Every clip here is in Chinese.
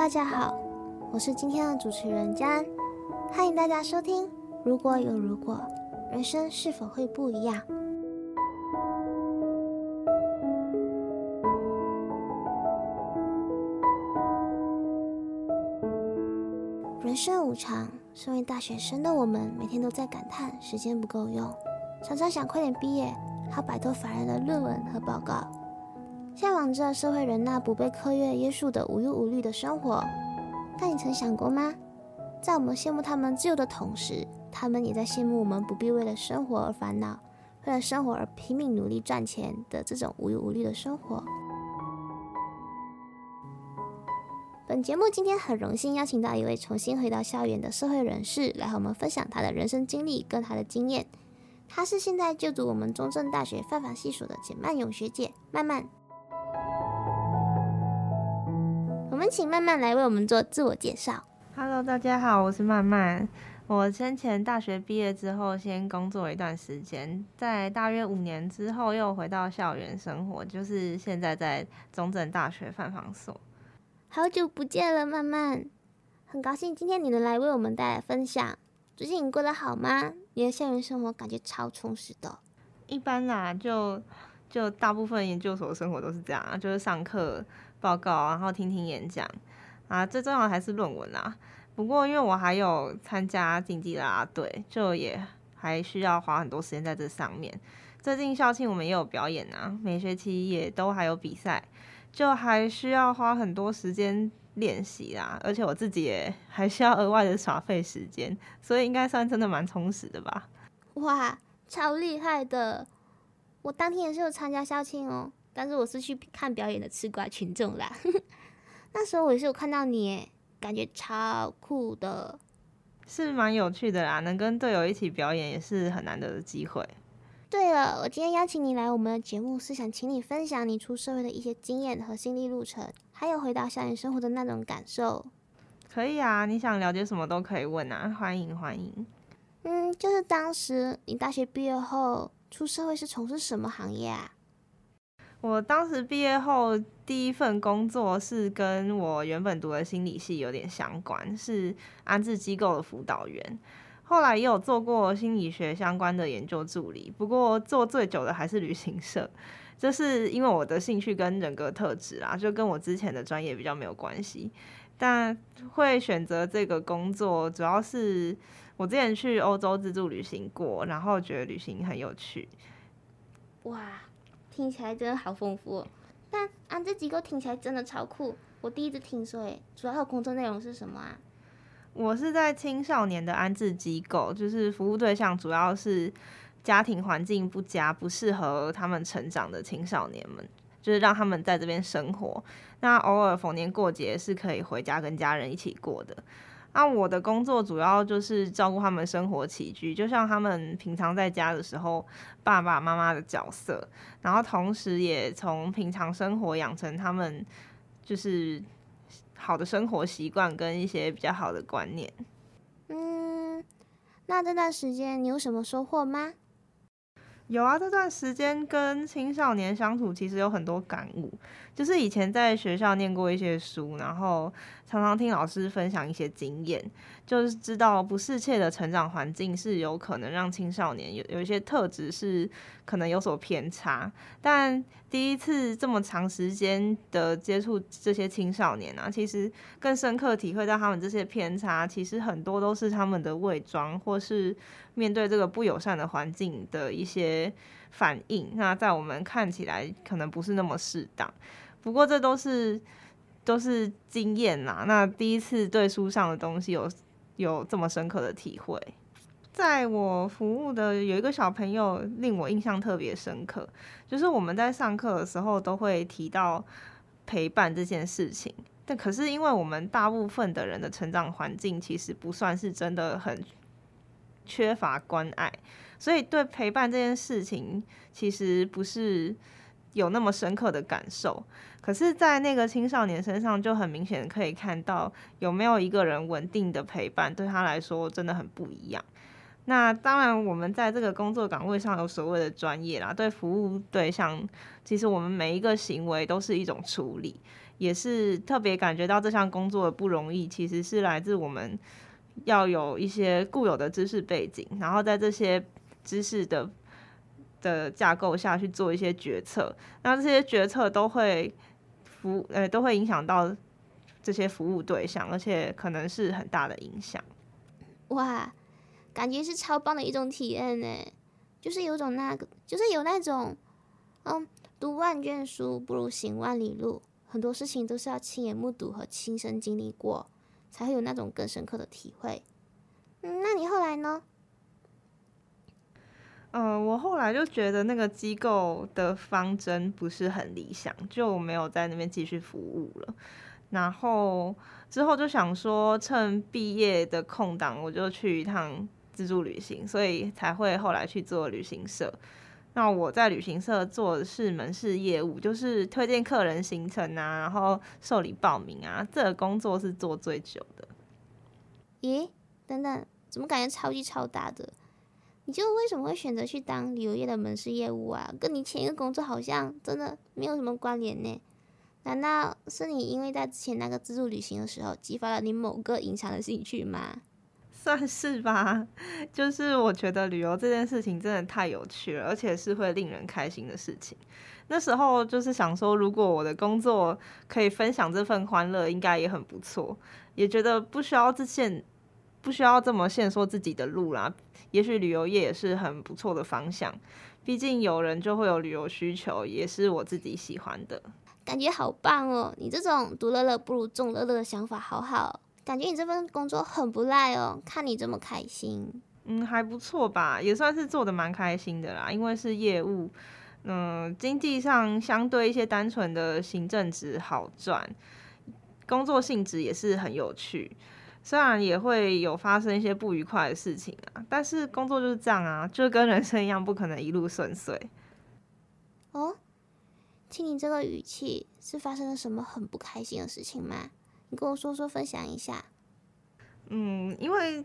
大家好，我是今天的主持人佳安，欢迎大家收听。如果有如果，人生是否会不一样？人生无常，身为大学生的我们，每天都在感叹时间不够用，常常想快点毕业，好摆脱烦人的论文和报告。向往着社会人那不被课业约束的无忧无虑的生活，但你曾想过吗？在我们羡慕他们自由的同时，他们也在羡慕我们不必为了生活而烦恼，为了生活而拼命努力赚钱的这种无忧无虑的生活。本节目今天很荣幸邀请到一位重新回到校园的社会人士，来和我们分享他的人生经历跟他的经验。他是现在就读我们中正大学犯法系所的简曼勇学姐，曼曼。们请曼曼来为我们做自我介绍。Hello，大家好，我是曼曼。我先前大学毕业之后，先工作一段时间，在大约五年之后又回到校园生活，就是现在在中正大学范防所。好久不见了，曼曼，很高兴今天你能来为我们带来分享。最近你过得好吗？你的校园生活感觉超充实的。一般啦，就就大部分研究所的生活都是这样，就是上课。报告，然后听听演讲，啊，最重要的还是论文啦。不过，因为我还有参加竞技啦啦队，就也还需要花很多时间在这上面。最近校庆我们也有表演啊，每学期也都还有比赛，就还需要花很多时间练习啦。而且我自己也还需要额外的耍费时间，所以应该算真的蛮充实的吧。哇，超厉害的！我当天也是有参加校庆哦。但是我是去看表演的吃瓜群众啦，那时候我也是有看到你，感觉超酷的，是蛮有趣的啦。能跟队友一起表演也是很难得的机会。对了，我今天邀请你来我们的节目，是想请你分享你出社会的一些经验和心历路程，还有回到校园生活的那种感受。可以啊，你想了解什么都可以问啊，欢迎欢迎。嗯，就是当时你大学毕业后出社会是从事什么行业啊？我当时毕业后第一份工作是跟我原本读的心理系有点相关，是安置机构的辅导员。后来也有做过心理学相关的研究助理，不过做最久的还是旅行社。这是因为我的兴趣跟人格特质啊，就跟我之前的专业比较没有关系。但会选择这个工作，主要是我之前去欧洲自助旅行过，然后觉得旅行很有趣。哇！听起来真的好丰富哦，但安置机构听起来真的超酷，我第一次听说诶，主要的工作内容是什么啊？我是在青少年的安置机构，就是服务对象主要是家庭环境不佳、不适合他们成长的青少年们，就是让他们在这边生活，那偶尔逢年过节是可以回家跟家人一起过的。那、啊、我的工作主要就是照顾他们生活起居，就像他们平常在家的时候，爸爸妈妈的角色，然后同时也从平常生活养成他们就是好的生活习惯跟一些比较好的观念。嗯，那这段时间你有什么收获吗？有啊，这段时间跟青少年相处，其实有很多感悟。就是以前在学校念过一些书，然后常常听老师分享一些经验，就是知道不适切的成长环境是有可能让青少年有有一些特质是可能有所偏差。但第一次这么长时间的接触这些青少年啊，其实更深刻体会到他们这些偏差，其实很多都是他们的伪装，或是面对这个不友善的环境的一些反应。那在我们看起来可能不是那么适当，不过这都是都是经验啦。那第一次对书上的东西有有这么深刻的体会。在我服务的有一个小朋友令我印象特别深刻，就是我们在上课的时候都会提到陪伴这件事情，但可是因为我们大部分的人的成长环境其实不算是真的很缺乏关爱，所以对陪伴这件事情其实不是有那么深刻的感受。可是，在那个青少年身上就很明显可以看到，有没有一个人稳定的陪伴对他来说真的很不一样。那当然，我们在这个工作岗位上有所谓的专业啦，对服务对象，其实我们每一个行为都是一种处理，也是特别感觉到这项工作的不容易，其实是来自我们要有一些固有的知识背景，然后在这些知识的的架构下去做一些决策，那这些决策都会服呃都会影响到这些服务对象，而且可能是很大的影响。哇！感觉是超棒的一种体验呢，就是有种那个，就是有那种，嗯，读万卷书不如行万里路，很多事情都是要亲眼目睹和亲身经历过，才会有那种更深刻的体会。嗯，那你后来呢？嗯、我后来就觉得那个机构的方针不是很理想，就没有在那边继续服务了。然后之后就想说，趁毕业的空档，我就去一趟。自助旅行，所以才会后来去做旅行社。那我在旅行社做的是门市业务，就是推荐客人行程啊，然后受理报名啊，这个工作是做最久的。咦，等等，怎么感觉超级超大的？你就为什么会选择去当旅游业的门市业务啊？跟你前一个工作好像真的没有什么关联呢？难道是你因为在之前那个自助旅行的时候，激发了你某个隐藏的兴趣吗？算是吧，就是我觉得旅游这件事情真的太有趣了，而且是会令人开心的事情。那时候就是想说，如果我的工作可以分享这份欢乐，应该也很不错。也觉得不需要自限，不需要这么限缩自己的路啦。也许旅游业也是很不错的方向，毕竟有人就会有旅游需求，也是我自己喜欢的。感觉好棒哦！你这种独乐乐不如众乐乐的想法，好好。感觉你这份工作很不赖哦，看你这么开心，嗯，还不错吧，也算是做的蛮开心的啦。因为是业务，嗯、呃，经济上相对一些单纯的行政职好赚，工作性质也是很有趣。虽然也会有发生一些不愉快的事情啊，但是工作就是这样啊，就跟人生一样，不可能一路顺遂。哦，听你这个语气，是发生了什么很不开心的事情吗？你跟我说说，分享一下。嗯，因为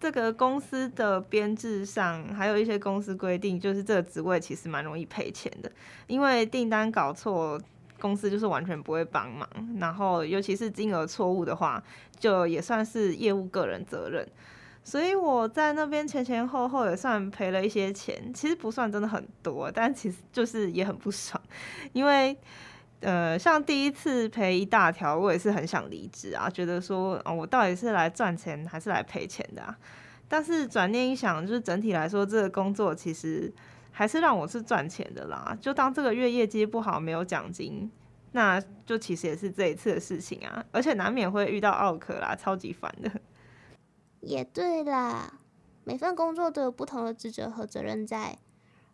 这个公司的编制上，还有一些公司规定，就是这个职位其实蛮容易赔钱的。因为订单搞错，公司就是完全不会帮忙。然后，尤其是金额错误的话，就也算是业务个人责任。所以我在那边前前后后也算赔了一些钱，其实不算真的很多，但其实就是也很不爽，因为。呃，像第一次赔一大条，我也是很想离职啊，觉得说，哦，我到底是来赚钱还是来赔钱的啊？但是转念一想，就是整体来说，这个工作其实还是让我是赚钱的啦。就当这个月业绩不好，没有奖金，那就其实也是这一次的事情啊，而且难免会遇到奥客啦，超级烦的。也对啦，每份工作都有不同的职责和责任在。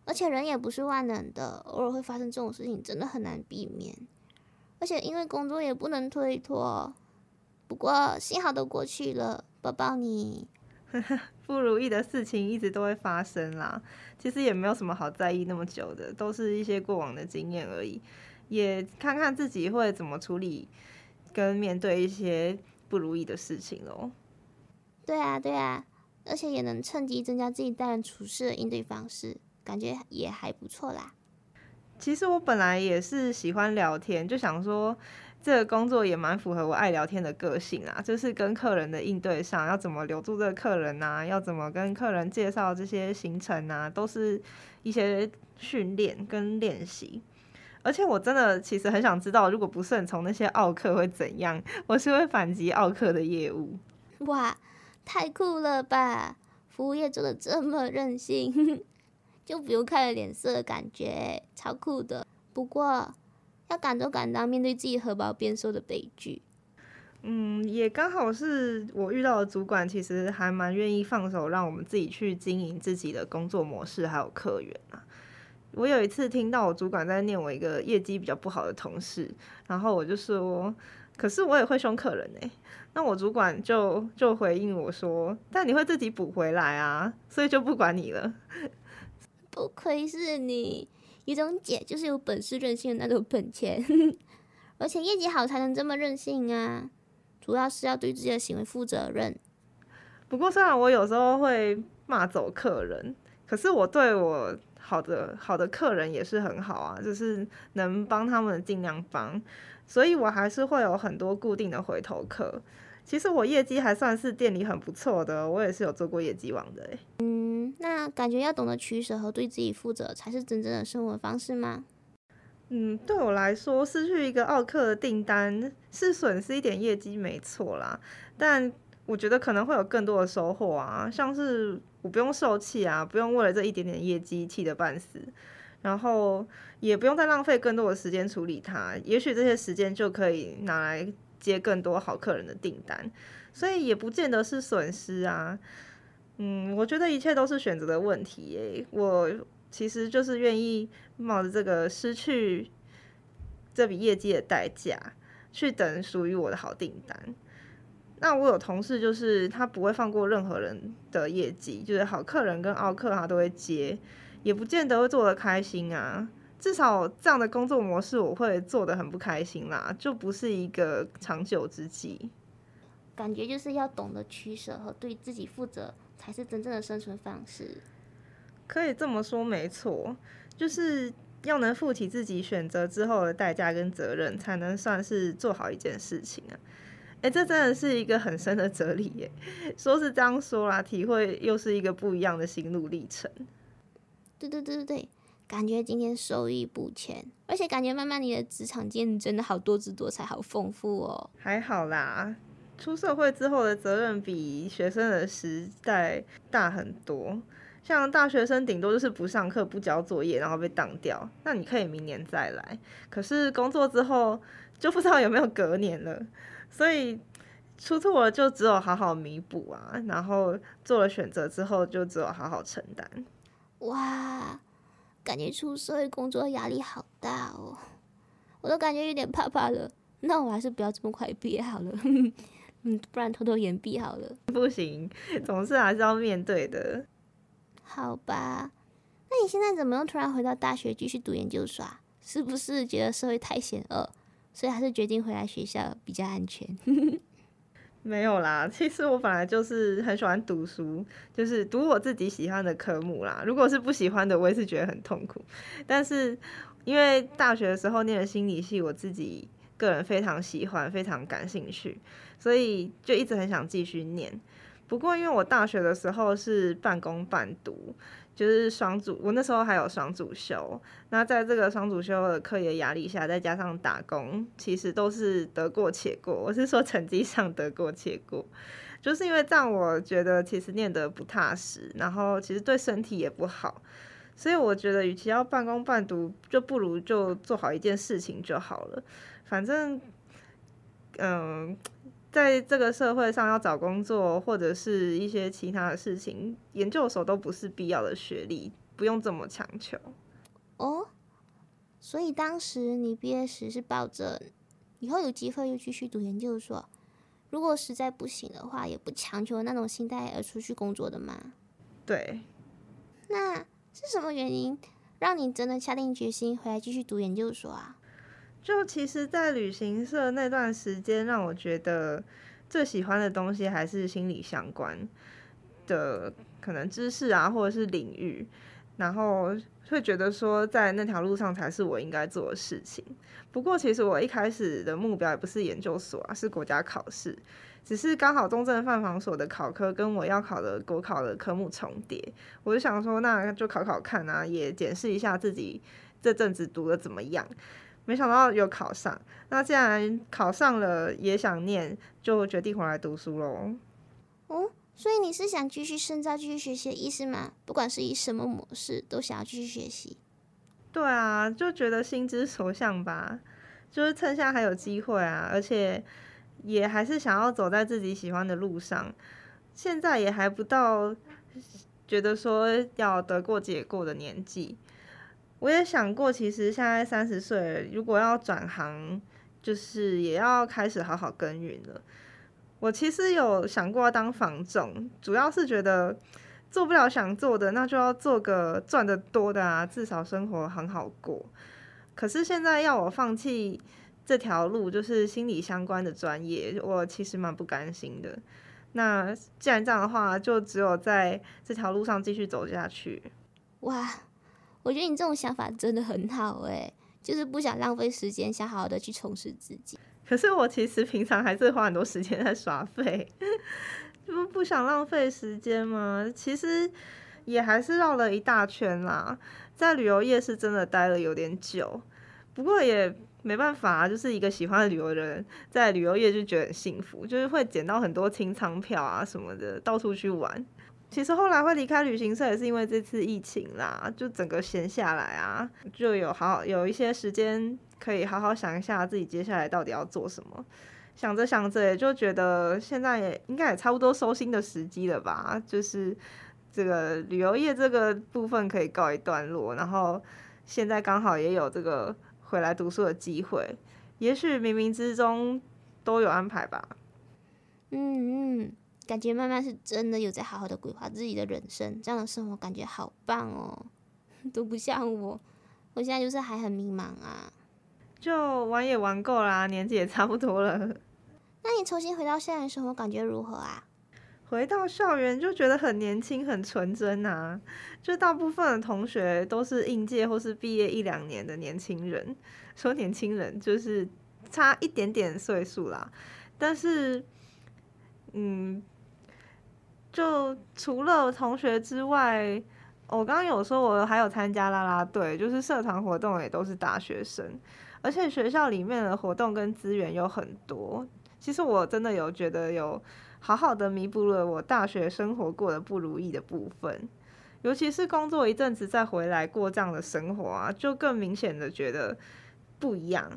而且人也不是万能的，偶尔会发生这种事情，真的很难避免。而且因为工作也不能推脱，不过幸好都过去了，抱抱你。不如意的事情一直都会发生啦，其实也没有什么好在意那么久的，都是一些过往的经验而已。也看看自己会怎么处理跟面对一些不如意的事情喽。对啊，对啊，而且也能趁机增加自己待人处事的应对方式。感觉也还不错啦。其实我本来也是喜欢聊天，就想说这个工作也蛮符合我爱聊天的个性啊。就是跟客人的应对上，要怎么留住这个客人啊，要怎么跟客人介绍这些行程啊，都是一些训练跟练习。而且我真的其实很想知道，如果不顺从那些奥客会怎样？我是会反击奥客的业务。哇，太酷了吧！服务业做的这么任性。就不用看了脸色的感觉，超酷的。不过要敢做敢当，面对自己荷包变瘦的悲剧。嗯，也刚好是我遇到的主管，其实还蛮愿意放手，让我们自己去经营自己的工作模式，还有客源啊。我有一次听到我主管在念我一个业绩比较不好的同事，然后我就说：“可是我也会凶客人呢。”那我主管就就回应我说：“但你会自己补回来啊，所以就不管你了。”不愧是你，有种姐就是有本事任性的那种本钱，而且业绩好才能这么任性啊！主要是要对自己的行为负责任。不过虽然我有时候会骂走客人，可是我对我好的好的客人也是很好啊，就是能帮他们尽量帮，所以我还是会有很多固定的回头客。其实我业绩还算是店里很不错的，我也是有做过业绩王的诶。嗯，那感觉要懂得取舍和对自己负责，才是真正的生活方式吗？嗯，对我来说，失去一个奥客的订单是损失一点业绩没错啦，但我觉得可能会有更多的收获啊，像是我不用受气啊，不用为了这一点点业绩气得半死，然后也不用再浪费更多的时间处理它，也许这些时间就可以拿来接更多好客人的订单，所以也不见得是损失啊。嗯，我觉得一切都是选择的问题耶。我其实就是愿意冒着这个失去这笔业绩的代价，去等属于我的好订单。那我有同事，就是他不会放过任何人的业绩，就是好客人跟奥客他都会接，也不见得会做得开心啊。至少这样的工作模式，我会做得很不开心啦，就不是一个长久之计。感觉就是要懂得取舍和对自己负责，才是真正的生存方式。可以这么说，没错，就是要能负起自己选择之后的代价跟责任，才能算是做好一件事情啊。诶，这真的是一个很深的哲理耶。说是这样说啦，体会又是一个不一样的心路历程。对对对对对。感觉今天受益不浅，而且感觉慢慢你的职场经验真的好多姿多彩，好丰富哦。还好啦，出社会之后的责任比学生的时代大很多。像大学生顶多就是不上课、不交作业，然后被挡掉，那你可以明年再来。可是工作之后就不知道有没有隔年了，所以出错了就只有好好弥补啊。然后做了选择之后就只有好好承担。哇！感觉出社会工作压力好大哦，我都感觉有点怕怕了。那我还是不要这么快毕业好了，嗯，不然偷偷掩蔽好了。不行，总是还是要面对的。好吧，那你现在怎么又突然回到大学继续读研究所？是不是觉得社会太险恶，所以还是决定回来学校比较安全？没有啦，其实我本来就是很喜欢读书，就是读我自己喜欢的科目啦。如果是不喜欢的，我也是觉得很痛苦。但是因为大学的时候念的心理系，我自己个人非常喜欢，非常感兴趣，所以就一直很想继续念。不过因为我大学的时候是半工半读。就是双主，我那时候还有双主修，那在这个双主修的课业压力下，再加上打工，其实都是得过且过。我是说成绩上得过且过，就是因为这样，我觉得其实念得不踏实，然后其实对身体也不好，所以我觉得与其要半工半读，就不如就做好一件事情就好了。反正，嗯。在这个社会上要找工作或者是一些其他的事情，研究所都不是必要的学历，不用这么强求。哦，所以当时你毕业时是抱着以后有机会又继续读研究所，如果实在不行的话，也不强求那种心态而出去工作的吗？对。那是什么原因让你真的下定决心回来继续读研究所啊？就其实，在旅行社那段时间，让我觉得最喜欢的东西还是心理相关的可能知识啊，或者是领域，然后会觉得说，在那条路上才是我应该做的事情。不过，其实我一开始的目标也不是研究所啊，是国家考试，只是刚好中正犯防所的考科跟我要考的国考的科目重叠，我就想说，那就考考看啊，也检视一下自己这阵子读的怎么样。没想到有考上，那既然考上了，也想念，就决定回来读书喽。哦，所以你是想继续深造、继续学习的意思吗？不管是以什么模式，都想要继续学习。对啊，就觉得心之所向吧，就是趁现在还有机会啊，而且也还是想要走在自己喜欢的路上。现在也还不到觉得说要得过且过的年纪。我也想过，其实现在三十岁，如果要转行，就是也要开始好好耕耘了。我其实有想过要当房仲，主要是觉得做不了想做的，那就要做个赚得多的啊，至少生活很好过。可是现在要我放弃这条路，就是心理相关的专业，我其实蛮不甘心的。那既然这样的话，就只有在这条路上继续走下去。哇，我觉得你这种想法真的很好诶，就是不想浪费时间，想好好的去充实自己。可是我其实平常还是花很多时间在耍废，就不想浪费时间嘛。其实也还是绕了一大圈啦，在旅游业是真的待了有点久，不过也。没办法啊，就是一个喜欢旅游的人，在旅游业就觉得很幸福，就是会捡到很多清仓票啊什么的，到处去玩。其实后来会离开旅行社也是因为这次疫情啦，就整个闲下来啊，就有好有一些时间可以好好想一下自己接下来到底要做什么。想着想着也就觉得现在也应该也差不多收心的时机了吧，就是这个旅游业这个部分可以告一段落，然后现在刚好也有这个。回来读书的机会，也许冥冥之中都有安排吧。嗯嗯，感觉慢慢是真的有在好好的规划自己的人生，这样的生活感觉好棒哦，都不像我，我现在就是还很迷茫啊。就玩也玩够啦，年纪也差不多了。那你重新回到校园生活，感觉如何啊？回到校园就觉得很年轻、很纯真啊！就大部分的同学都是应届或是毕业一两年的年轻人，说年轻人就是差一点点岁数啦。但是，嗯，就除了同学之外，我刚刚有说我还有参加啦啦队，就是社团活动也都是大学生，而且学校里面的活动跟资源有很多。其实我真的有觉得有。好好的弥补了我大学生活过的不如意的部分，尤其是工作一阵子再回来过这样的生活啊，就更明显的觉得不一样。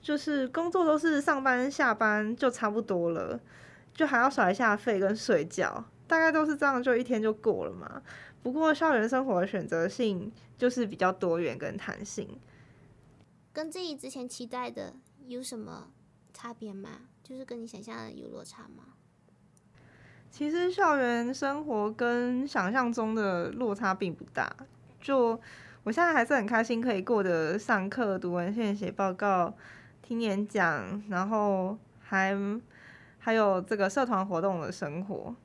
就是工作都是上班下班就差不多了，就还要耍一下废跟睡觉，大概都是这样，就一天就过了嘛。不过校园生活的选择性就是比较多元跟弹性，跟自己之前期待的有什么差别吗？就是跟你想象的有落差吗？其实校园生活跟想象中的落差并不大，就我现在还是很开心，可以过得上课、读文献、写报告、听演讲，然后还还有这个社团活动的生活。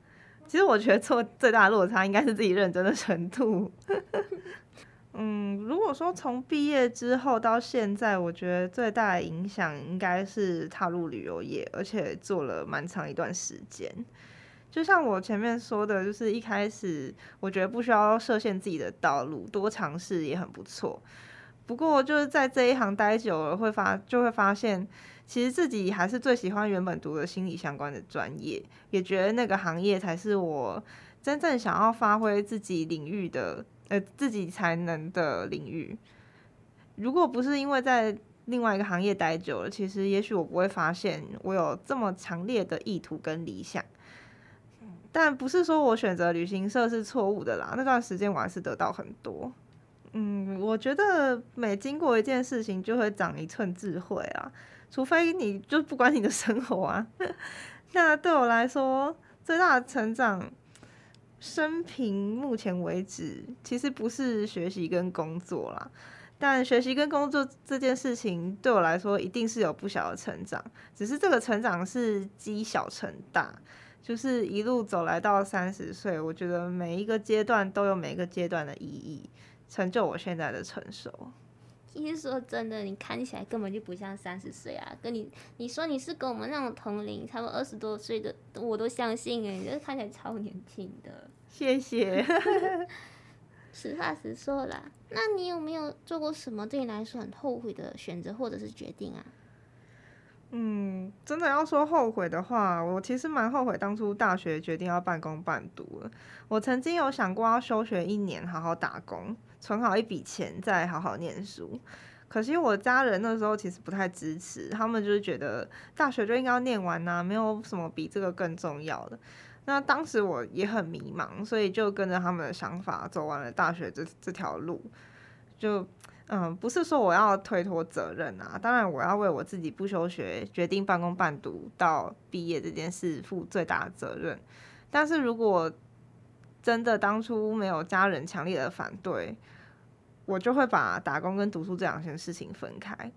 其实我觉得做最大落差应该是自己认真的程度。嗯，如果说从毕业之后到现在，我觉得最大的影响应该是踏入旅游业，而且做了蛮长一段时间。就像我前面说的，就是一开始我觉得不需要设限自己的道路，多尝试也很不错。不过就是在这一行待久了，会发就会发现，其实自己还是最喜欢原本读的心理相关的专业，也觉得那个行业才是我真正想要发挥自己领域的呃自己才能的领域。如果不是因为在另外一个行业待久了，其实也许我不会发现我有这么强烈的意图跟理想。但不是说我选择旅行社是错误的啦，那段时间我还是得到很多。嗯，我觉得每经过一件事情就会长一寸智慧啊，除非你就不管你的生活啊。那对我来说最大的成长，生平目前为止其实不是学习跟工作啦，但学习跟工作这件事情对我来说一定是有不小的成长，只是这个成长是积小成大。就是一路走来到三十岁，我觉得每一个阶段都有每一个阶段的意义，成就我现在的成熟。其实说真的，你看起来根本就不像三十岁啊！跟你你说你是跟我们那种同龄，差不多二十多岁的，我都相信诶，你这看起来超年轻的。谢谢。实话实说啦，那你有没有做过什么对你来说很后悔的选择或者是决定啊？嗯，真的要说后悔的话，我其实蛮后悔当初大学决定要半工半读了。我曾经有想过要休学一年，好好打工，存好一笔钱，再好好念书。可惜我家人那时候其实不太支持，他们就是觉得大学就应该要念完呐，没有什么比这个更重要的。那当时我也很迷茫，所以就跟着他们的想法走完了大学这这条路，就。嗯，不是说我要推脱责任啊，当然我要为我自己不休学、决定半工半读到毕业这件事负最大的责任。但是如果真的当初没有家人强烈的反对，我就会把打工跟读书这两件事情分开。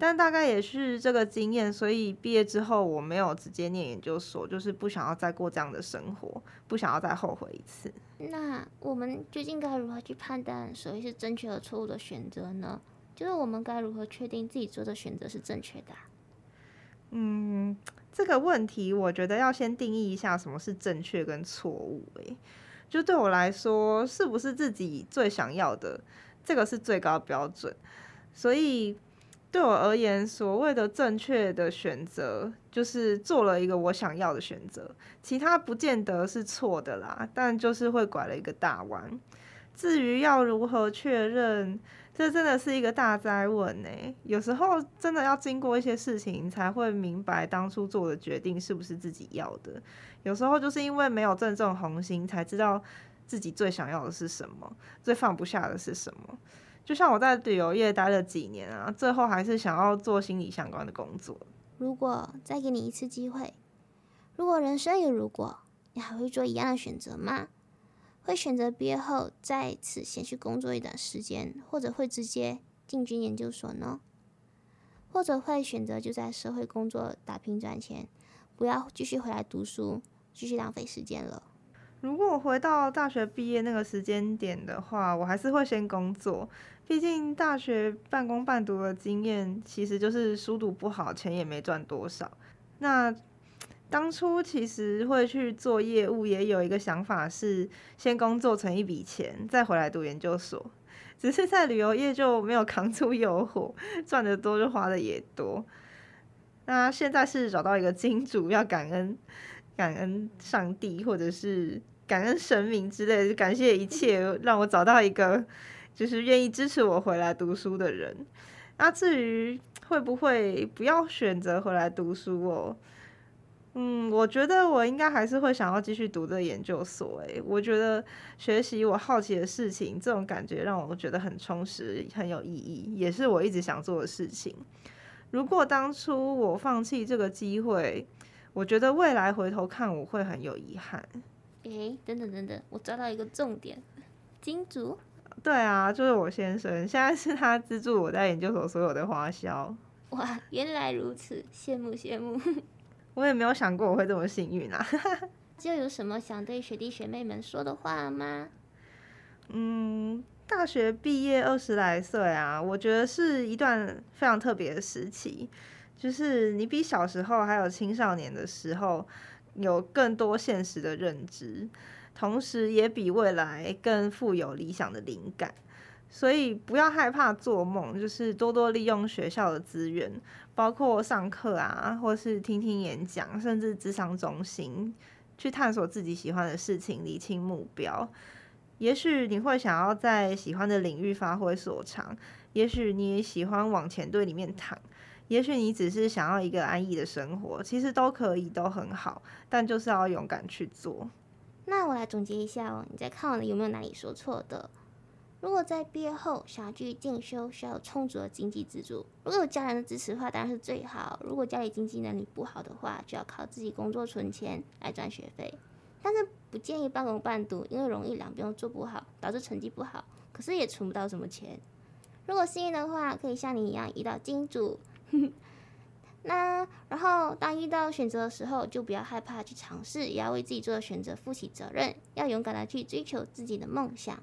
但大概也是这个经验，所以毕业之后我没有直接念研究所，就是不想要再过这样的生活，不想要再后悔一次。那我们究竟该如何去判断所谓是正确和错误的选择呢？就是我们该如何确定自己做的选择是正确的？嗯，这个问题我觉得要先定义一下什么是正确跟错误。诶，就对我来说，是不是自己最想要的，这个是最高标准。所以。对我而言，所谓的正确的选择，就是做了一个我想要的选择，其他不见得是错的啦，但就是会拐了一个大弯。至于要如何确认，这真的是一个大哉问呢。有时候真的要经过一些事情，才会明白当初做的决定是不是自己要的。有时候就是因为没有正中红心，才知道自己最想要的是什么，最放不下的是什么。就像我在旅游业待了几年啊，最后还是想要做心理相关的工作。如果再给你一次机会，如果人生有如果，你还会做一样的选择吗？会选择毕业后在此先去工作一段时间，或者会直接进军研究所呢？或者会选择就在社会工作打拼赚钱，不要继续回来读书，继续浪费时间了？如果我回到大学毕业那个时间点的话，我还是会先工作。毕竟大学半工半读的经验，其实就是书读不好，钱也没赚多少。那当初其实会去做业务，也有一个想法是先工作存一笔钱，再回来读研究所。只是在旅游业就没有扛住诱惑，赚得多就花的也多。那现在是找到一个金主，要感恩。感恩上帝，或者是感恩神明之类的，感谢一切让我找到一个就是愿意支持我回来读书的人。那至于会不会不要选择回来读书哦？嗯，我觉得我应该还是会想要继续读这研究所。诶，我觉得学习我好奇的事情，这种感觉让我觉得很充实，很有意义，也是我一直想做的事情。如果当初我放弃这个机会，我觉得未来回头看我会很有遗憾。诶，等等等等，我抓到一个重点，金主。对啊，就是我先生，现在是他资助我在研究所所有的花销。哇，原来如此，羡慕羡慕。我也没有想过我会这么幸运啊。就有什么想对学弟学妹们说的话吗？嗯，大学毕业二十来岁啊，我觉得是一段非常特别的时期。就是你比小时候还有青少年的时候有更多现实的认知，同时也比未来更富有理想的灵感。所以不要害怕做梦，就是多多利用学校的资源，包括上课啊，或是听听演讲，甚至咨商中心，去探索自己喜欢的事情，理清目标。也许你会想要在喜欢的领域发挥所长，也许你也喜欢往前队里面躺。也许你只是想要一个安逸的生活，其实都可以，都很好，但就是要勇敢去做。那我来总结一下哦，你在看完了有没有哪里说错的？如果在毕业后想要继续进修，需要有充足的经济资助。如果有家人的支持的话，当然是最好。如果家里经济能力不好的话，就要靠自己工作存钱来赚学费。但是不建议半工半读，因为容易两边都做不好，导致成绩不好，可是也存不到什么钱。如果幸运的话，可以像你一样遇到金主。那然后，当遇到选择的时候，就不要害怕去尝试，也要为自己做的选择负起责任，要勇敢的去追求自己的梦想。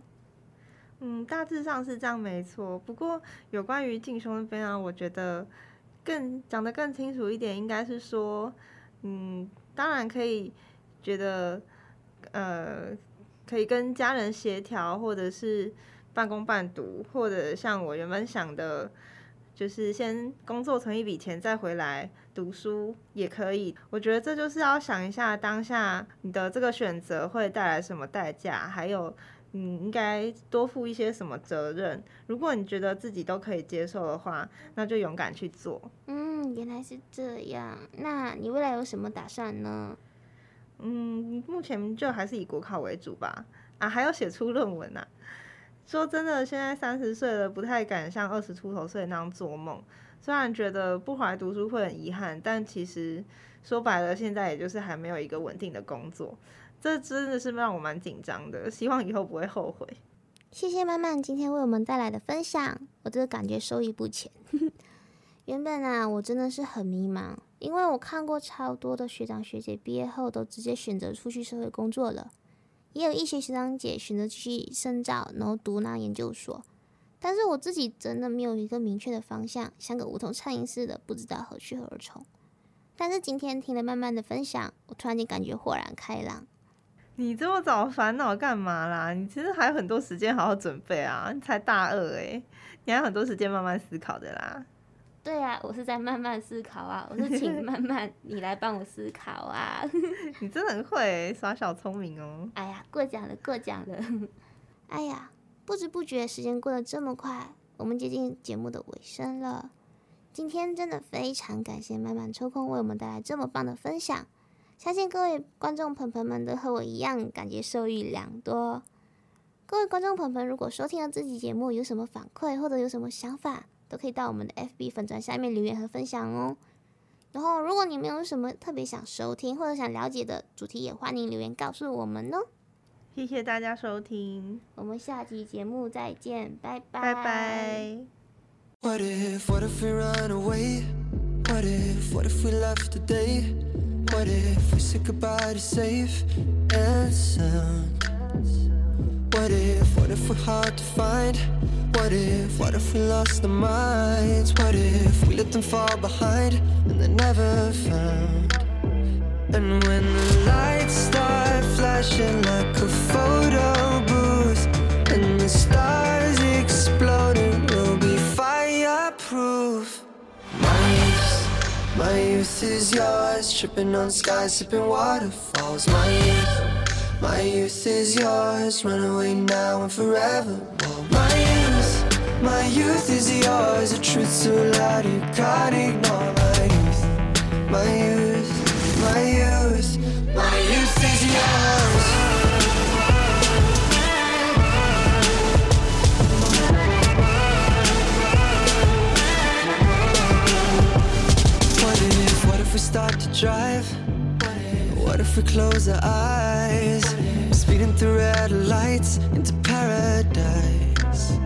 嗯，大致上是这样，没错。不过有关于进修那边啊，我觉得更讲得更清楚一点，应该是说，嗯，当然可以觉得，呃，可以跟家人协调，或者是半工半读，或者像我原本想的。就是先工作存一笔钱，再回来读书也可以。我觉得这就是要想一下当下你的这个选择会带来什么代价，还有你应该多负一些什么责任。如果你觉得自己都可以接受的话，那就勇敢去做。嗯，原来是这样。那你未来有什么打算呢？嗯，目前就还是以国考为主吧。啊，还要写出论文呢、啊。说真的，现在三十岁了，不太敢像二十出头岁那样做梦。虽然觉得不回来读书会很遗憾，但其实说白了，现在也就是还没有一个稳定的工作，这真的是让我蛮紧张的。希望以后不会后悔。谢谢曼曼今天为我们带来的分享，我真的感觉受益不浅。原本啊，我真的是很迷茫，因为我看过超多的学长学姐毕业后都直接选择出去社会工作了，也有一些学长姐选择去深造，然后读那研究所。但是我自己真的没有一个明确的方向，像个无头苍蝇似的，不知道何去何从。但是今天听了慢慢的分享，我突然间感觉豁然开朗。你这么早烦恼干嘛啦？你其实还有很多时间好好准备啊！你才大二诶、你还有很多时间慢慢思考的啦。对啊，我是在慢慢思考啊，我说请慢 慢你来帮我思考啊。你真的很会耍小聪明哦。哎呀，过奖了，过奖了。哎呀，不知不觉时间过得这么快，我们接近节目的尾声了。今天真的非常感谢慢慢抽空为我们带来这么棒的分享，相信各位观众朋友们都和我一样感觉受益良多。各位观众朋友们，如果收听了这期节目有什么反馈或者有什么想法，都可以到我们的 FB 粉专下面留言和分享哦。然后，如果你们有什么特别想收听或者想了解的主题，也欢迎留言告诉我们哦。谢谢大家收听，我们下期节目再见，拜拜。拜拜。What if, what if we run away? What if, what if we left today? What if we said goodbye to safe and sound? What if, what if we're hard to find? What if, what if we lost our minds? What if we let them fall behind and they're never found? And when the lights start flashing like a photo booth and the stars exploding, we'll be fireproof. My youth, my youth is yours, tripping on skies, sipping waterfalls. My youth, my youth is yours, run away now and forever. My youth, my youth is yours, a truth so loud you can't ignore. My youth, my youth, my youth, my youth is yours. What if, what if we start to drive? What if we close our eyes? Speeding through red lights into paradise.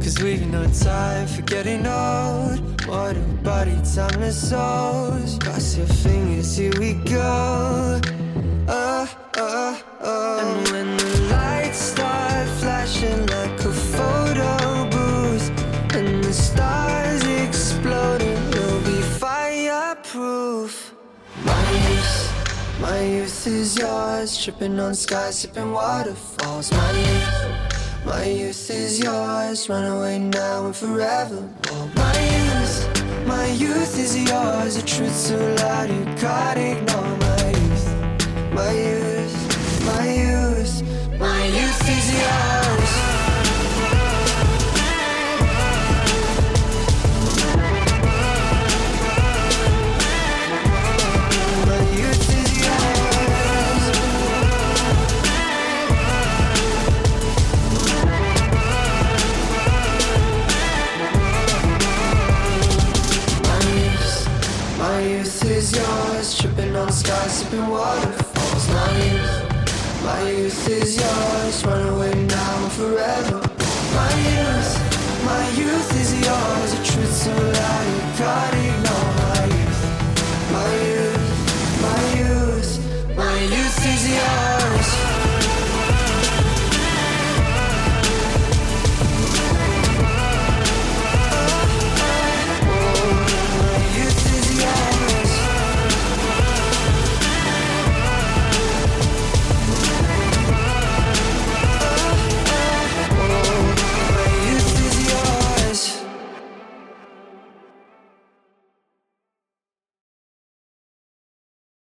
Cause we've no time for getting old. A body, timeless souls. Cross your fingers, here we go. Oh, is yours, tripping on skies, sipping waterfalls. My youth, my youth is yours, run away now and forever. My youth, my youth is yours, a truth so loud you can't ignore. My youth, my youth, my youth, my youth is yours. Skies, waterfalls. My youth, my youth is yours, run away now and forever.